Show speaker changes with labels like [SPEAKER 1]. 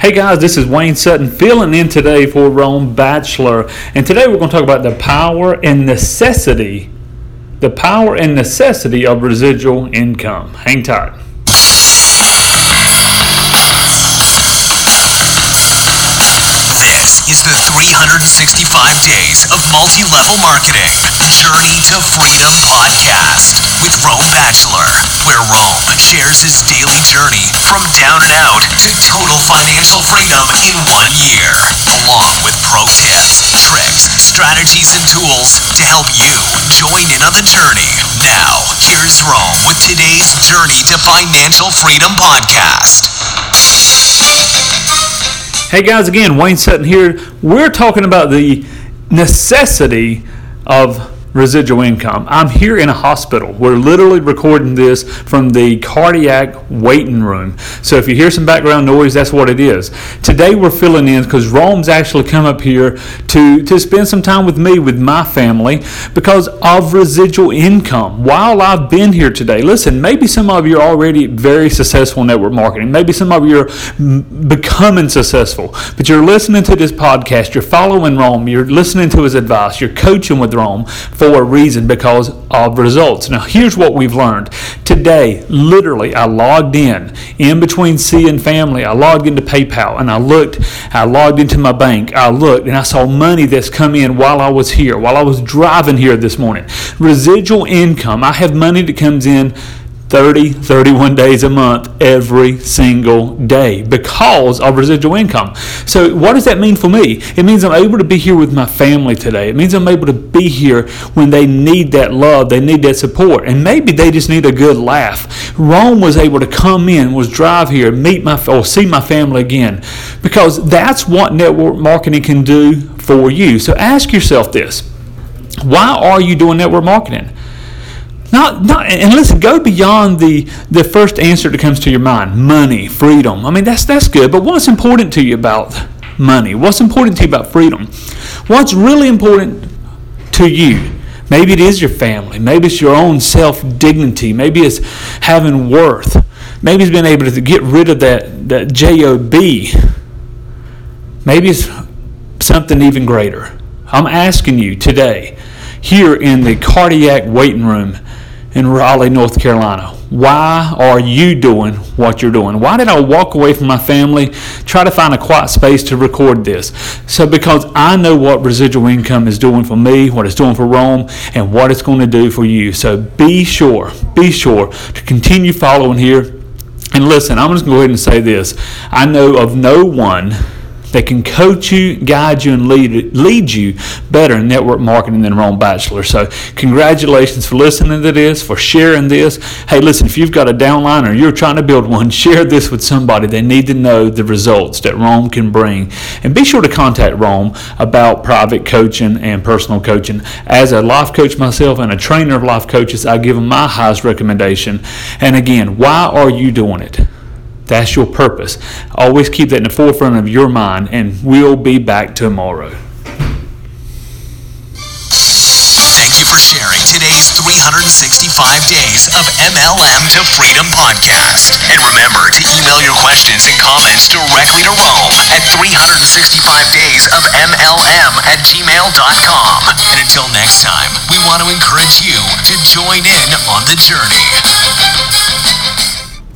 [SPEAKER 1] Hey guys, this is Wayne Sutton filling in today for Rome Bachelor. And today we're going to talk about the power and necessity, the power and necessity of residual income. Hang tight.
[SPEAKER 2] This is the 365 Days of Multi Level Marketing Journey to Freedom podcast with Rome Bachelor, where Rome shares his daily journey from down and out to financial freedom in one year, along with pro tips, tricks, strategies, and tools to help you join in on the journey. Now, here's Rome with today's Journey to Financial Freedom podcast.
[SPEAKER 1] Hey guys, again, Wayne Sutton here. We're talking about the necessity of residual income. I'm here in a hospital. We're literally recording this from the cardiac waiting room. So if you hear some background noise, that's what it is. Today we're filling in because Rome's actually come up here to, to spend some time with me, with my family, because of residual income. While I've been here today, listen, maybe some of you are already very successful in network marketing. Maybe some of you are becoming successful, but you're listening to this podcast, you're following Rome, you're listening to his advice, you're coaching with Rome for a reason because of results. Now, here's what we've learned. Today, literally, I logged in in between C and family. I logged into PayPal and I looked, I logged into my bank. I looked and I saw money that's come in while I was here, while I was driving here this morning. Residual income. I have money that comes in 30, 31 days a month every single day because of residual income. So, what does that mean for me? It means I'm able to be here with my family today. It means I'm able to be here when they need that love, they need that support, and maybe they just need a good laugh. Rome was able to come in, was drive here, meet my or see my family again because that's what network marketing can do for you. So, ask yourself this why are you doing network marketing? Not, not, and listen, go beyond the, the first answer that comes to your mind money, freedom. I mean, that's, that's good, but what's important to you about money? What's important to you about freedom? What's really important to you? Maybe it is your family. Maybe it's your own self dignity. Maybe it's having worth. Maybe it's being able to get rid of that, that job. Maybe it's something even greater. I'm asking you today, here in the cardiac waiting room in Raleigh, North Carolina. Why are you doing what you're doing? Why did I walk away from my family, try to find a quiet space to record this? So, because I know what residual income is doing for me, what it's doing for Rome, and what it's going to do for you. So, be sure, be sure to continue following here. And listen, I'm just going to go ahead and say this I know of no one that can coach you, guide you, and lead, lead you better in network marketing than Rome Bachelor. So, congratulations for listening to this, for sharing this. Hey, listen, if you've got a downline or you're trying to build one, share this with somebody. They need to know the results that Rome can bring. And be sure to contact Rome about private coaching and personal coaching. As a life coach myself and a trainer of life coaches, I give them my highest recommendation. And again, why are you doing it? That's your purpose. Always keep that in the forefront of your mind, and we'll be back tomorrow.
[SPEAKER 2] Thank you for sharing today's 365 Days of MLM to Freedom podcast. And remember to email your questions and comments directly to Rome at 365days of MLM at gmail.com. And until next time, we want to encourage you to join in on the journey.